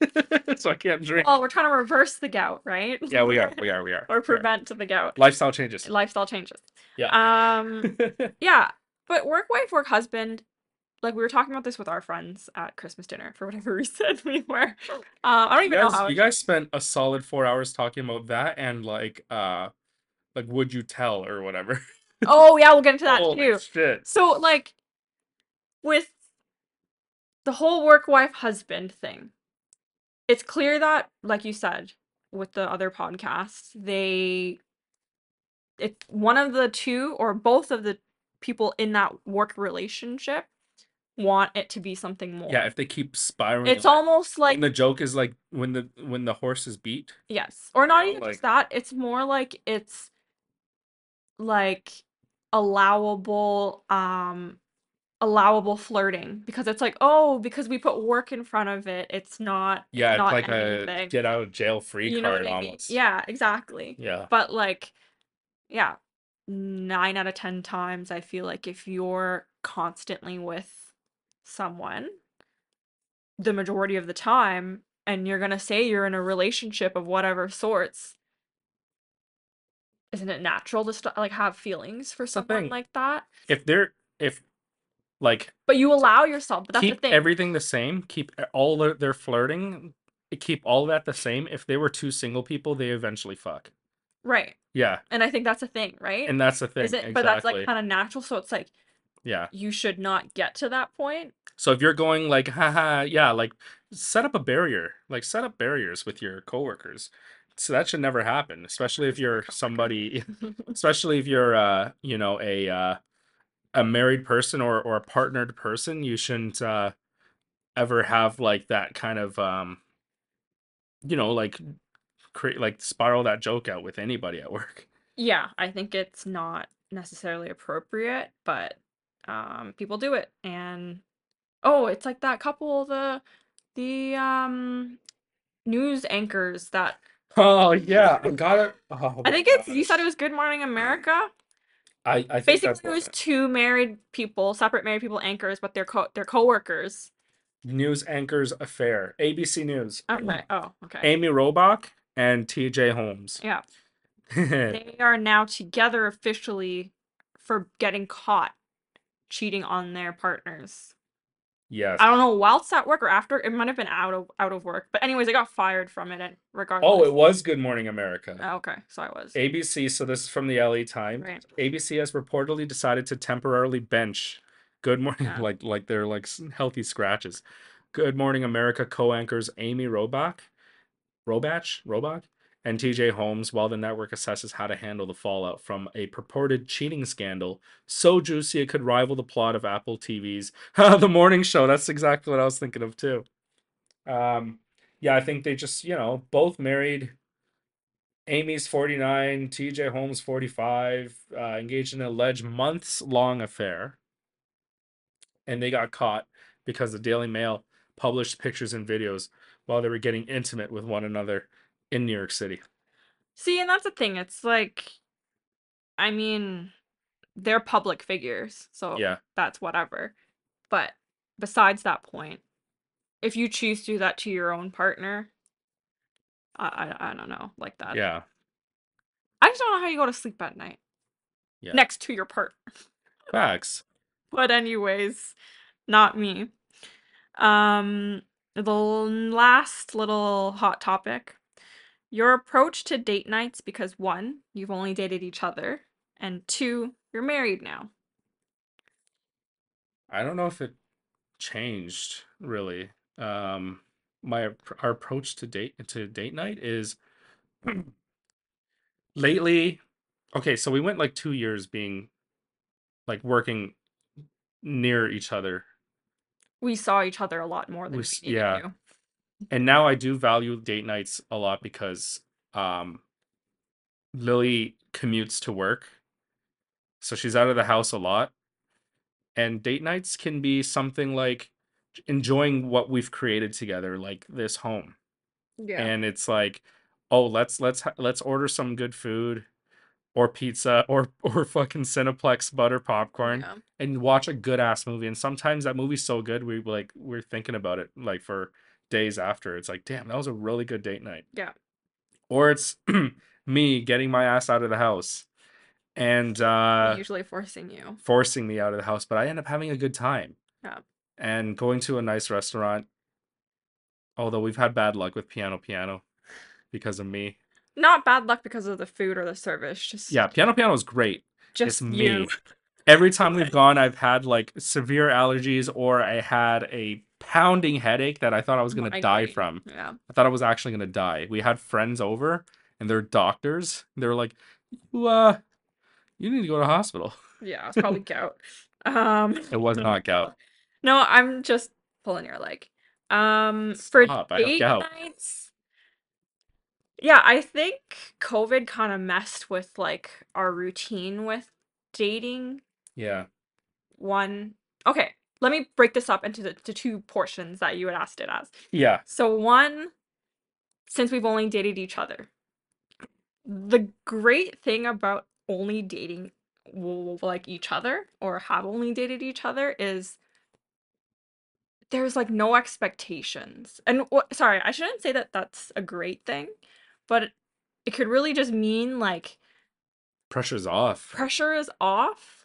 so I can't drink. Well, we're trying to reverse the gout, right? yeah, we are. We are. We are. or we are. prevent the gout. Lifestyle changes. Lifestyle changes. Yeah. Um. Yeah, but work wife, work husband. Like we were talking about this with our friends at Christmas dinner for whatever reason we were. Um, I don't you even guys, know how. you guys spent a solid four hours talking about that and like uh like would you tell or whatever. Oh yeah, we'll get into that Holy too. shit. So like, with the whole work wife husband thing, it's clear that, like you said, with the other podcasts, they it's one of the two or both of the people in that work relationship want it to be something more. Yeah, if they keep spiraling, it's almost like and the joke is like when the when the horse is beat. Yes. Or not know, even like- just that. It's more like it's like allowable um allowable flirting because it's like, "Oh, because we put work in front of it, it's not Yeah, it's not like anything." a get out of jail free you card I mean? almost. Yeah, exactly. Yeah. But like yeah, 9 out of 10 times I feel like if you're constantly with someone the majority of the time and you're going to say you're in a relationship of whatever sorts isn't it natural to st- like have feelings for someone like that If they're if like but you allow yourself but that's keep the thing everything the same, keep e- all their, their flirting, eh, keep all that the same. If they were two single people, they eventually fuck. right Yeah, and i think that's a thing right and that's the thing. is it exactly. but that's like kind of natural so it's like yeah. you should not get to that point So if you're going like, haha, yeah, like set up a barrier, like set up barriers with your coworkers. So that should never happen, especially if you're somebody, especially if you're, uh, you know, a uh, a married person or or a partnered person. You shouldn't uh, ever have like that kind of, um, you know, like create like spiral that joke out with anybody at work. yeah i think it's not necessarily appropriate but um people do it and oh it's like that couple the the um news anchors that Oh yeah, I got it. Oh, i think it's you said it was good morning america I I think basically it was two married people separate married people anchors but they're co they're co-workers news anchors affair. ABC News. okay oh okay Amy Robach and T.J. Holmes. yeah they are now together officially for getting caught cheating on their partners yes. I don't know whilst at work or after. It might have been out of out of work. But anyways, I got fired from it and oh, regardless. Oh, it was Good Morning America. Oh, okay, so I was. ABC, so this is from the LA Times. Right. ABC has reportedly decided to temporarily bench Good Morning, Yeah. like like they're like healthy scratches. Good Morning America co-anchors Amy Robach, Robach, Robach, and TJ Holmes while the network assesses how to handle the fallout from a purported cheating scandal so juicy it could rival the plot of Apple TV's The Morning Show. That's exactly what I was thinking of too. Um, yeah, I think they just, you know, both married. Amy's 49, TJ Holmes 45, uh, engaged in an alleged months long affair. And they got caught because the Daily Mail published pictures and videos while they were getting intimate with one another in New York City. See, and that's the thing. It's like, I mean, they're public figures, so Yeah. that's whatever. But besides that point, if you choose to do that to your own partner, I I, I don't know, like that. Yeah. I just don't know how you go to sleep at night Yeah. next to your partner. Facts. But anyways, not me. Um, the last little hot topic. Your approach to date nights because one, you've only dated each other, and two, you're married now. I don't know if it changed really. Um my our approach to date to date night is lately okay, so we went like 2 years being like working near each other We saw each other a lot more than We we yeah. to. And now I do value date nights a lot because um Lily commutes to work. So she's out of the house a lot. And date nights can be something like enjoying what we've created together like this home. Yeah. And it's like, "Oh, let's let's let's order some good food or pizza or or fucking Cineplex butter popcorn yeah. and watch a good ass movie. And sometimes that movie's so good we like we're thinking about it like for days after. It's like, damn, that was a really good date night. Yeah. Or it's me getting my ass out of the house and uh Usually forcing you. forcing me out of the house, but I end up having a good time. Yeah. And going to a nice restaurant. Although we've had bad luck with piano piano because of me. Not bad luck because of the food or the service. Just Yeah, piano piano is great. just it's me. Every time we've gone, I've had like severe allergies or I had a pounding headache that I thought I was gonna die Migraine. from. Yeah. I thought I was actually gonna die. We had friends over and they're doctors. They were like, "You uh, you need to go to hospital." Yeah. It's probably gout. Um. It was not gout. No, I'm just pulling your leg. Um, for Stop, I date nights, yeah, I think COVID kind of messed with like our routine with dating. Yeah. One, okay, let me break this up into the, the two portions that you had asked it as. Yeah. So one, since we've only dated each other, the great thing about only dating like each other or have only dated each other is there's like no expectations. And sorry, I shouldn't say that that's a great thing, but it, it could really just mean like Pressure's off. pressure is off,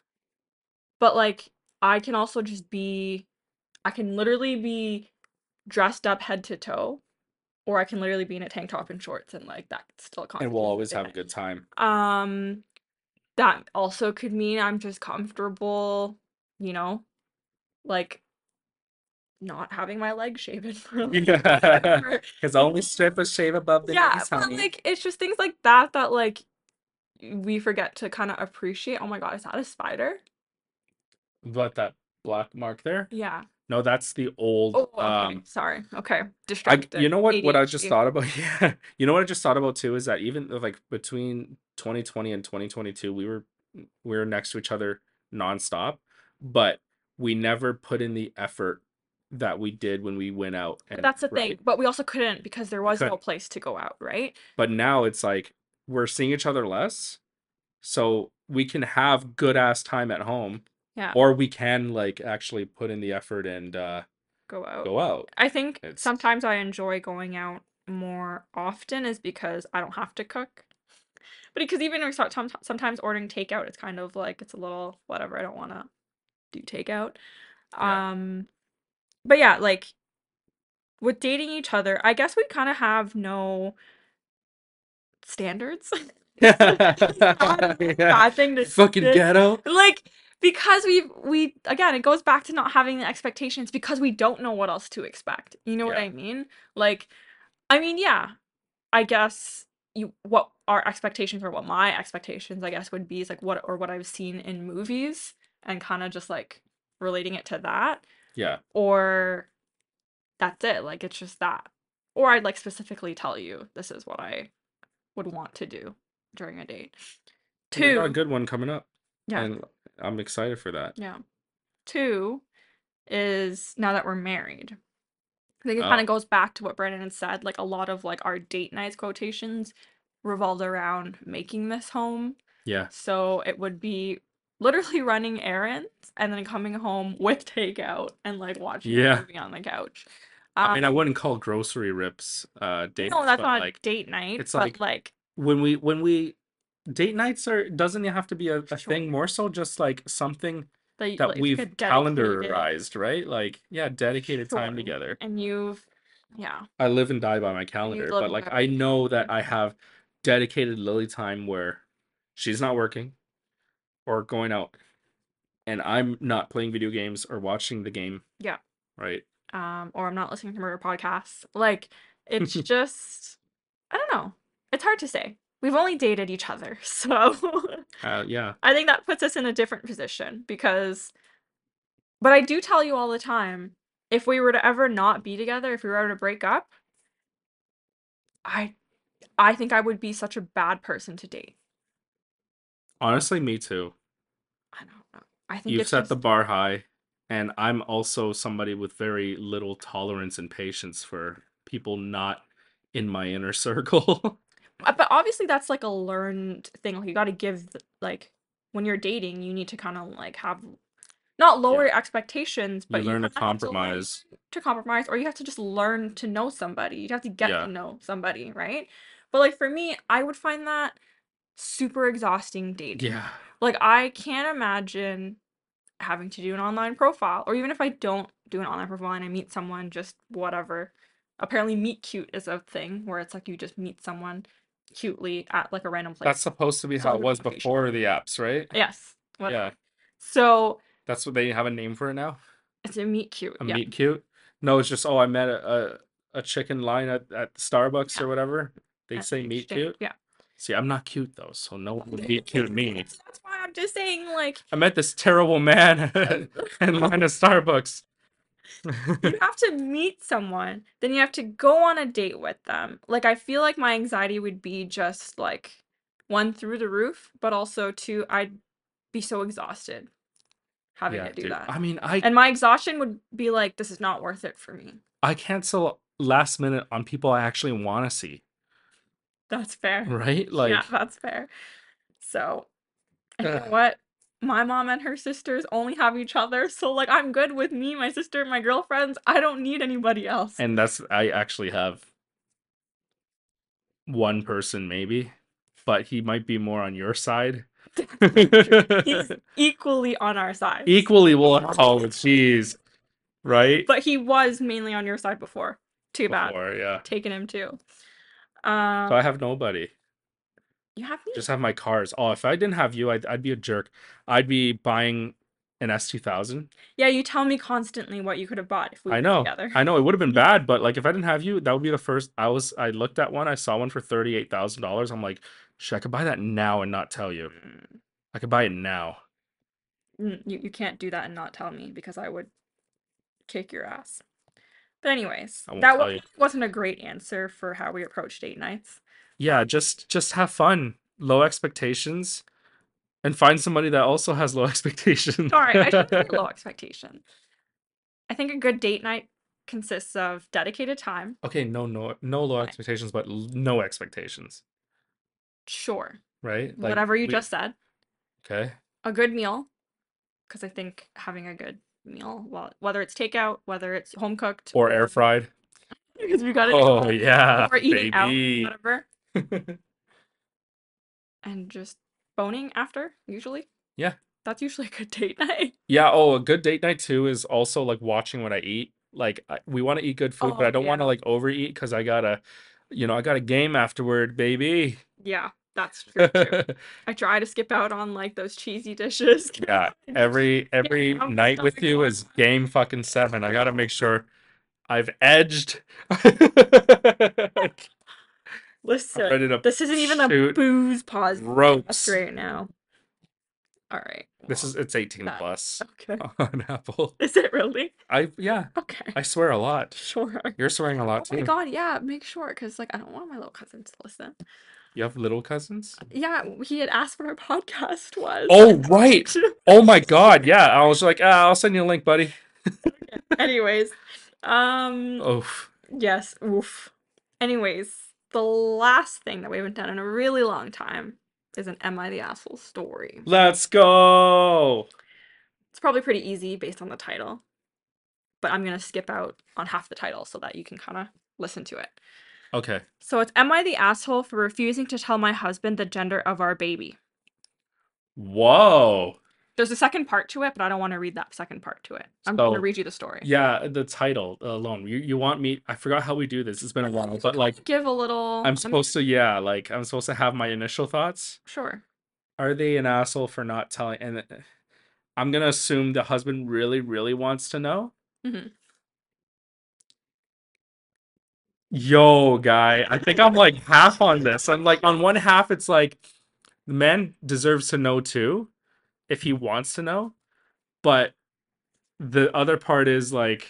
but like I can also just be I can literally be dressed up head to toe or I can literally be in a tank top and shorts and like that's still and we'll always have a good time. Um, that also could mean I'm just comfortable, you know, like not having my leg shaven for like Yeah. only strip a shave above the Yeah, knees, but like it's just things like that that like we forget to kind of appreciate. Oh my God, is that a spider? What that black mark there? Yeah. No, that's the old Oh, okay. um Sorry. Okay. I Distracted. you know what what I just thought about yeah you know what I just thought about too is that even like between 2020 and 2022 we were we were next to each other nonstop but we never put in the effort that we did when we went out and that's the thing. But we also couldn't because there was no place to go out, right? but now it's like we're seeing each other less so we can have good ass time at home Yeah. or we can like actually put in the effort and uh Go out. go out I think it's sometimes I enjoy going out more often is because I don't have to cook. But because even some- some- sometimes ordering takeout, it's kind of like it's a little whatever. I don't want to do takeout. yeah Um, but yeah, like with dating each other, I guess we kind of have no standards. It's not a yeah bad thing to fucking ghetto Like because we we again, it goes back to not having the expectations because we don't know what else to expect. You know what I mean? Like I mean, yeah, I guess you what our expectations or what my expectations I guess would be is like what or what I've seen in movies and kind of just like relating it to that yeah or that's it. Like it's just that. Or I'd like specifically tell you this is what I would want to do during a date. got a Two, good one coming up yeah, and i'm excited for that yeah. Two is now that we're married. I think it kind oh of goes back to what Brandon had said. Like a lot of like our date nights quotations revolved around making this home. yeah So it would be literally running errands and then coming home with takeout and like watching a yeah movie on the couch. i mean i Um, wouldn't call grocery rips uh no, dates that's but not like date night, it's but like like when we when we date nights are doesn't it have to be a, a sure thing more so just like something that that like it's like a we've calendarized right like yeah dedicated time together And you've yeah, i live and die by my calendar but like i know that i have dedicated lily time where she's not working or going out and i'm not playing video games or watching the game Yeah. right Um, or I'm not listening to murder podcasts. Like it's just I don't know. It's hard to say. We've only dated each other, so uh yeah I think that puts us in a different position because but I do tell you all the time, if we were to ever not be together, if we were ever to break up, I I think I would be such a bad person to date. honestly me too I don't know. I think you've set the bar high and i'm also somebody with very little tolerance and patience for people not in my inner circle Uh, but obviously that's like a learned thing. Like you got to give th- like when you're dating, you need to kind of like have not lower your expectations, you but you learn to kind of have to learn compromise to compromise, or you have to just learn to know somebody. You have to get yeah to know somebody, right? But like for me, I would find that super exhausting dating. yeah Like I can't imagine having to do an online profile, or even if I don't do an online profile and I meet someone, just whatever. Apparently, meet cute is a thing where it's like you just meet someone cutely at like a random place, that's supposed to be how it was location. before the apps right Yes, whatever. yeah So that's what they have a name for it now it's a meet cute. a Yeah, meet cute no it's just oh i met a a, a chicken line at, at starbucks yeah. or whatever they say meet cute Yeah. see i'm not cute though so no one would meet cute me That's why I'm just saying, like, i met this terrible man in line at starbucks you have to meet someone, then you have to go on a date with them. Like I feel like my anxiety would be just like one through the roof, but also two, I'd be so exhausted having yeah, to do dude. that. I mean, I And my exhaustion would be like, this is not worth it for me. I cancel last minute on people I actually want to see, That's fair. right? Like, yeah, that's fair. So, you know what? My mom and her sisters only have each other, so like I'm good with me, my sister, my girlfriends. I don't need anybody else. and that's I actually have one person maybe, but he might be more on your side. He's equally on our side. Equally oh jeez. Right? But he was mainly on your side before. Too bad. Before, yeah. Taking him too. Um, So I have nobody. You have me. Just have my cars. Oh, if I didn't have you, I'd, I'd be a jerk. I'd be buying an S2000. Yeah, you tell me constantly what you could have bought if we I were know. together. I know it would have been bad, but like if I didn't have you, that would be the first. I was. I looked at one. I saw one for thirty eight thousand dollars. I'm like, shit, I could buy that now and not tell you. Mm, I could buy it now. mm, You you can't do that and not tell me because I would kick your ass. But anyways, that tell wasn't a great answer for how we approach date nights. Yeah, just just have fun. Low expectations, and find somebody that also has low expectations. Right, I should say low expectation. I think a good date night consists of dedicated time. okay, no, no, no low Fine. expectations, but l- no expectations, Sure, right? Like, whatever you we- just said. Okay. A good meal, because I think having a good meal, well, whether it's takeout, whether it's home cooked, Or air fried. because we got it. Oh yeah, or eating baby. out, whatever, and just boning after. Usually, Yeah. that's usually a good date night. Yeah, oh, a good date night too is also like watching what I eat. Like I, we want to eat good food, but Oh, I don't want to like overeat because I gotta, you know, I got a game afterward, baby. Yeah, that's true. too. I try to skip out on like those cheesy dishes. yeah, every every night with you is game fucking seven. I gotta make sure I've edged. Listen, this isn't even a booze pause ropes. right now. All right. This is it's 18 that- plus okay. on Apple. Is it really? I yeah, Okay. I swear a lot. Sure. You're swearing a Oh lot my too. god, yeah, make sure, because like I don't want my little cousin to listen. You have little cousins? Yeah, he had asked what our podcast was. Oh right. Oh my god, yeah. I was like, ah, I'll send you a link, buddy. Anyways, um, Oh, yes, oof. Anyways, the last thing that we haven't done in a really long time is an Am I the Asshole story. let's go. It's probably pretty easy based on the title, but I'm gonna skip out on half the title so that you can kind of listen to it. Okay. So it's Am I the Asshole for refusing to tell my husband the gender of our baby? Whoa. There's a second part to it, but I don't want to read that second part to it. I'm So, going to read you the story. Yeah, the title alone. You you want me? I forgot how we do this. It's been a while, but like Give a little. I'm supposed to. Yeah, like I'm supposed to have my initial thoughts. Sure. Are they an asshole for not telling? And uh, I'm gonna assume the husband really, really wants to know. Mhm. Yo, guy, I think I'm like half on this. I'm like on one half, it's like the man deserves to know too, if he wants to know. But the other part is like,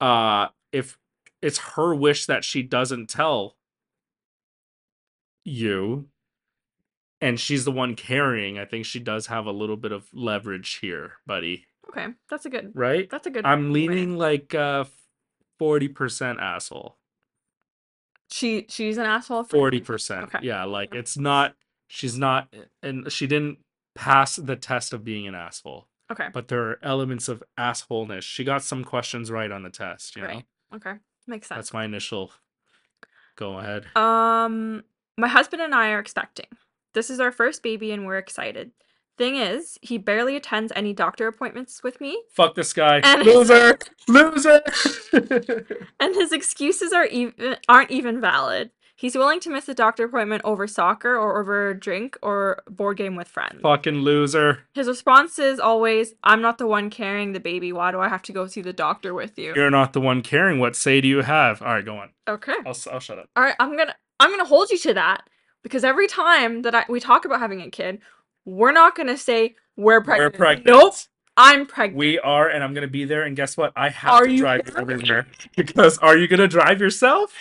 uh, if it's her wish that she doesn't tell you, and she's the one carrying, I think she does have a little bit of leverage here, buddy. Okay, that's a good. Right? That's a good. I'm way. leaning like uh forty percent asshole. She she's an asshole. for- Forty percent. Okay. Yeah, like it's not she's not and she didn't pass the test of being an asshole. Okay. But there are elements of assholeness. She got some questions right on the test, you know? Right. Okay. Makes sense. That's my initial go ahead. Um, my husband and I are expecting. This is our first baby, and we're excited. Thing is, he barely attends any doctor appointments with me, Fuck this guy. And- Loser! Loser! and his excuses are even aren't even valid. He's willing to miss a doctor appointment over soccer or over a drink or board game with friends. Fucking loser. His response is always, "I'm not the one carrying the baby. Why do I have to go see the doctor with you?" You're not the one caring. What say do you have? All right, go on. Okay. I'll, I'll shut up. All right, I'm gonna I'm gonna hold you to that because every time that I, we talk about having a kid, we're not gonna say we're pregnant. We're pregnant. Nope. I'm pregnant. We are, and I'm gonna be there. And guess what? I have Are to drive you there because are you gonna drive yourself?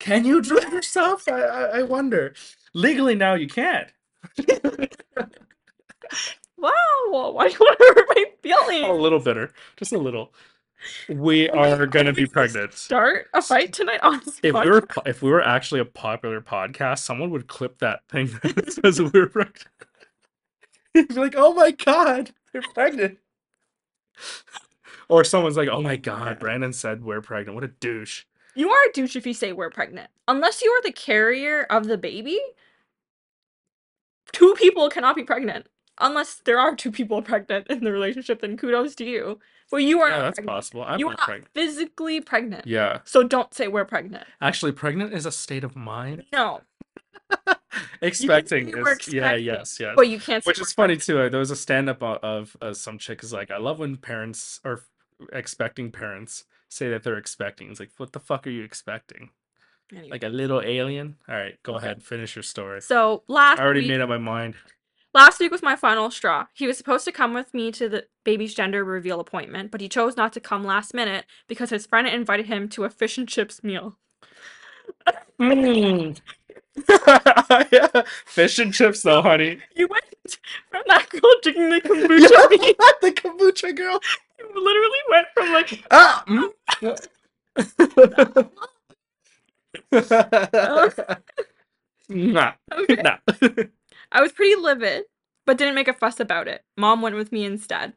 Can you drive yourself? I, I, I wonder. Legally now you can't. wow. Why do you want to hurt my feelings? a little bitter, just a little. We are gonna be pregnant. Start a fight tonight on this If we were if we were actually a popular podcast, someone would clip that thing that says we're pregnant. He'd be like, "Oh my god, you're pregnant." Or someone's like, "Oh my god, Brandon said we're pregnant. What a douche." You are a douche if you say we're pregnant. Unless you are the carrier of the baby, two people cannot be pregnant. Unless there are two people pregnant in the relationship, then kudos to you. Well, you are Yeah, not that's pregnant. possible. I'm You are not not pregnant. physically pregnant. Yeah, So don't say we're pregnant. actually, pregnant is a state of mind. No. Expecting is yeah, yes, yes. But you can't say Which is funny too. There was a stand-up o- of uh, some chick is like, "I love when parents are expecting parents say that they're expecting." It's like, what the fuck are you expecting? Anyway. Like a little alien? All right, go Okay. ahead, finish your story. So last I already week, made up my mind. last week was my final straw. He was supposed to come with me to the baby's gender reveal appointment, but he chose not to come last minute because his friend invited him to a fish and chips meal. Mm. yeah. Fish and chips, though, honey. You went from that girl drinking the kombucha meat. the kombucha girl. Literally went from like Ah. mm. nah. okay. Nah. I was pretty livid, but didn't make a fuss about it. Mom went with me instead.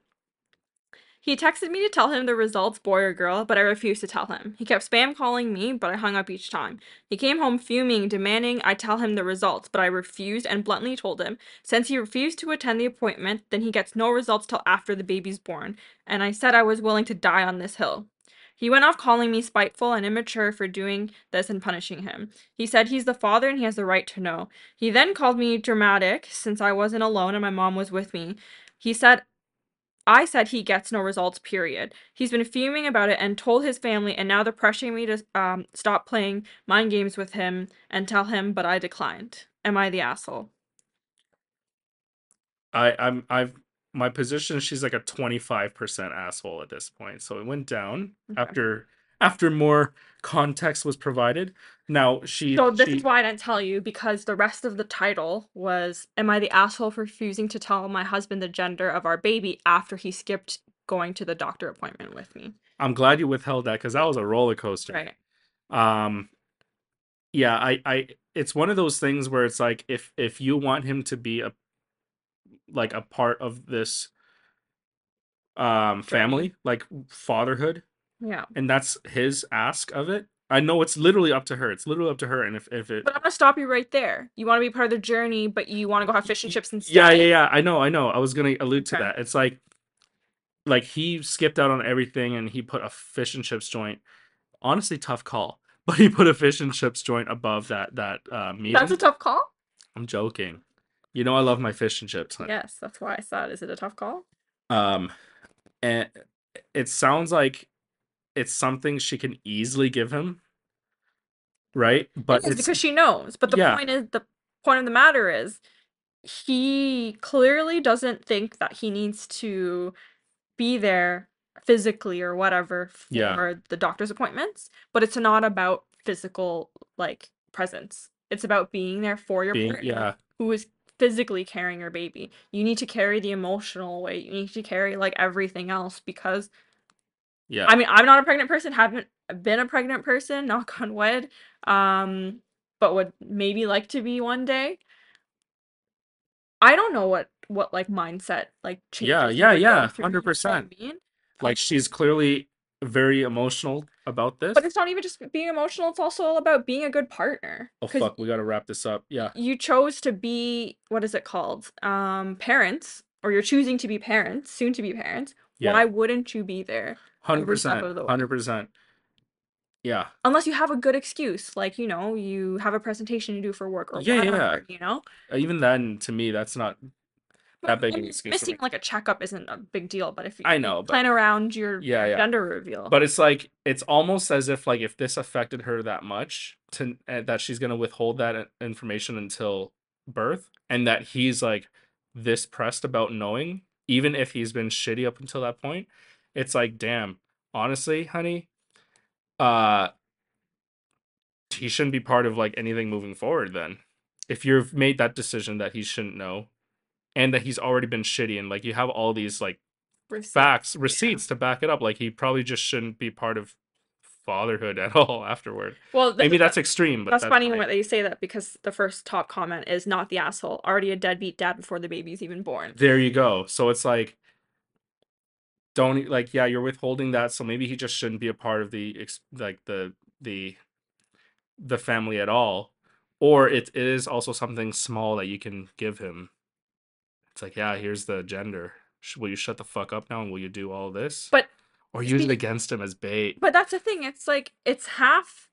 He texted me to tell him the results, boy or girl, but I refused to tell him. He kept spam calling me, but I hung up each time. He came home fuming, demanding I tell him the results, but I refused and bluntly told him since he refused to attend the appointment, then he gets no results till after the baby's born, and I said I was willing to die on this hill. He went off calling me spiteful and immature for doing this and punishing him. He said he's the father and he has the right to know. He then called me dramatic since I wasn't alone and my mom was with me. He said I said he gets no results, period. He's been fuming about it and told his family, and now they're pressuring me to um, stop playing mind games with him and tell him, but I declined. Am I the asshole? I, I'm I've my position she's like a 25% asshole at this point. So it went down Okay. after after more context was provided. Now she So this she, is why I didn't tell you because the rest of the title was Am I the asshole for refusing to tell my husband the gender of our baby after he skipped going to the doctor appointment with me? I'm glad you withheld that cuz that was a roller coaster. Right. Um yeah, I I it's one of those things where it's like if if you want him to be a like a part of this um family, like fatherhood, Yeah. and that's his ask of it. I know it's literally up to her. It's literally up to her and if if it But I'm gonna stop you right there. You want to be part of the journey, but you want to go have fish and chips instead. Yeah, yeah, yeah. I know, I know. I was gonna allude to Okay. that. It's like, like he skipped out on everything and he put a fish and chips joint. Honestly, tough call, but he put a fish and chips joint above that that uh, meeting. That's a tough call. I'm joking. You know I love my fish and chips. honey. Yes, that's why I said, is it a tough call? Um, and it sounds like it's something she can easily give him, right? But It it's because she knows. But the yeah. point is, the point of the matter is, he clearly doesn't think that he needs to be there physically or whatever for Yeah. the doctor's appointments. But it's not about physical like presence. It's about being there for your being partner yeah who is physically carrying your baby. You need to carry the emotional weight. You need to carry like everything else because yeah. I mean, I'm not a pregnant person, haven't been a pregnant person, knock on wood, um, but would maybe like to be one day. I don't know what what like mindset like Yeah, changes yeah, yeah, through, you know I 100%. mean? like she's clearly very emotional about this. But it's not even just being emotional, it's also about being a good partner. Oh fuck, we gotta wrap this up. Yeah. you chose to be what is it called? Um, parents, or you're choosing to be parents, soon to be parents. Yeah. Why wouldn't you be there? Hundred percent. of the way. Hundred percent. Yeah. Unless you have a good excuse, like you know, you have a presentation to do for work or Yeah, yeah. you know. Uh, Even then, to me, that's not that big an excuse. Missing like a checkup isn't a big deal, but if you I know, but- plan around your Yeah, yeah. gender reveal, But it's like it's almost as if like if this affected her that much to uh, that she's gonna withhold that information until birth, and that he's like this pressed about knowing even if he's been shitty up until that point, it's like, damn, honestly, honey, uh he shouldn't be part of like anything moving forward then. If you've made that decision that he shouldn't know and that he's already been shitty and like you have all these like Receipts. facts, receipts to back it up, like he probably just shouldn't be part of fatherhood at all afterward. Well, th- Maybe that's extreme, but that's, funny fine. when they say that because the first top comment is not the asshole, already a deadbeat dad before the baby's even born. there you go. So it's like don't like yeah, you're withholding that, so maybe he just shouldn't be a part of the ex- like the the the family at all. Or it, it is also something small that you can give him. It's like, yeah, here's the gender. Will you shut the fuck up now and will you do all this? But or use it against him as bait. but that's the thing. It's like it's half,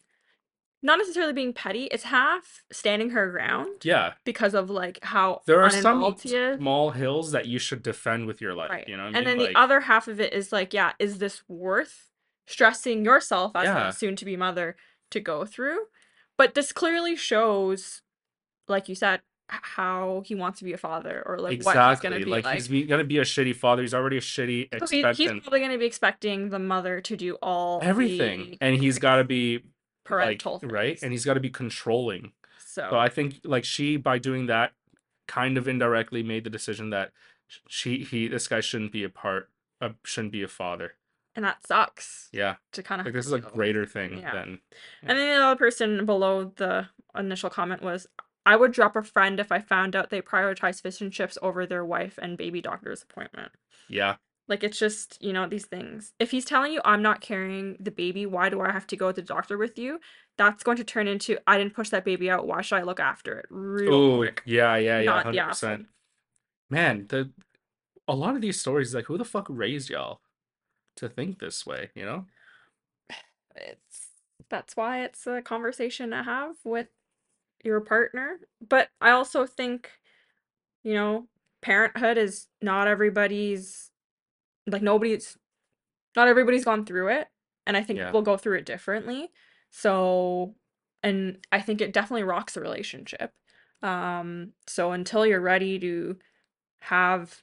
not necessarily being petty. It's half standing her ground Yeah, because of like how there are some uninvolved he is. small hills that you should defend with your life. Right. You know, what I and mean? then Like, the other half of it is like, yeah, is this worth stressing yourself as Yeah. a soon to be mother to go through? But this clearly shows, like you said, how he wants to be a father or like what he's gonna be like, like. he's be, gonna be a shitty father. He's already a shitty So he- he's probably gonna be expecting the mother to do all Everything, the and he's got to be like, parental right, and he's got to be controlling. so, So I think like she by doing that kind of indirectly made the decision that she he this guy shouldn't be a part uh, shouldn't be a father. and that sucks Yeah. to kind of Like this is a greater thing Yeah. than And then the other person below the initial comment was, I would drop a friend if I found out they prioritize fish and chips over their wife and baby doctor's appointment. yeah. Like it's just, you know, these things. If he's telling you I'm not carrying the baby, why do I have to go to the doctor with you? That's going to turn into I didn't push that baby out, why should I look after it? Real Oh, yeah, yeah, yeah, hundred percent. Man, the a lot of these stories like who the fuck raised y'all to think this way? You know? It's that's why it's a conversation to have with your partner. But I also think, you know, parenthood is not everybody's like nobody's not everybody's gone through it. And I think Yeah. people go through it differently. So and I think it definitely rocks a relationship. Um, so until you're ready to have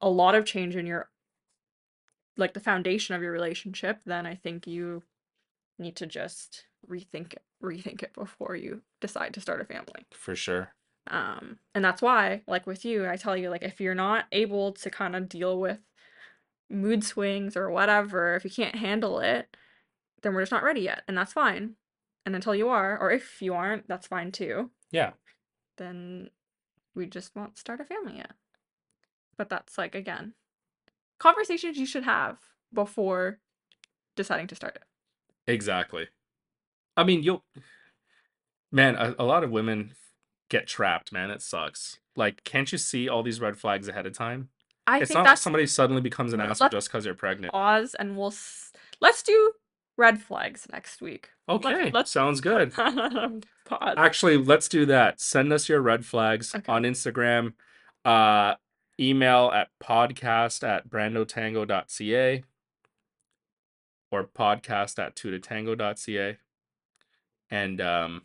a lot of change in your like the foundation of your relationship, then I think you need to just rethink it, rethink it before you decide to start a family. For sure. Um, and that's why, like with you, I tell you, like if you're not able to kind of deal with mood swings or whatever, if you can't handle it, then we're just not ready yet, and that's fine. And until you are, or if you aren't, that's fine too. Yeah. Then we just won't start a family yet. But that's like again, conversations you should have before deciding to start it. Exactly. I mean, you'll man, a, a lot of women get trapped, man. It sucks. Like, can't you see all these red flags ahead of time? I it's think not like that's somebody suddenly becomes an asshole Let's just because they're pregnant. pause and we'll s- let's do red flags next week. Okay, let's- sounds good. pause. Actually, let's do that. Send us your red flags Okay. on Instagram. Uh, email at podcast at brandotango.ca or podcast at two-to-tango.ca. And um,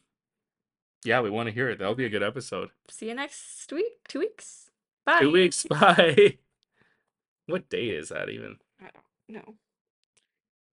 yeah, we want to hear it. That'll be a good episode. See you next week. Two weeks. Bye. Two weeks. Bye. what day is that even? I don't know.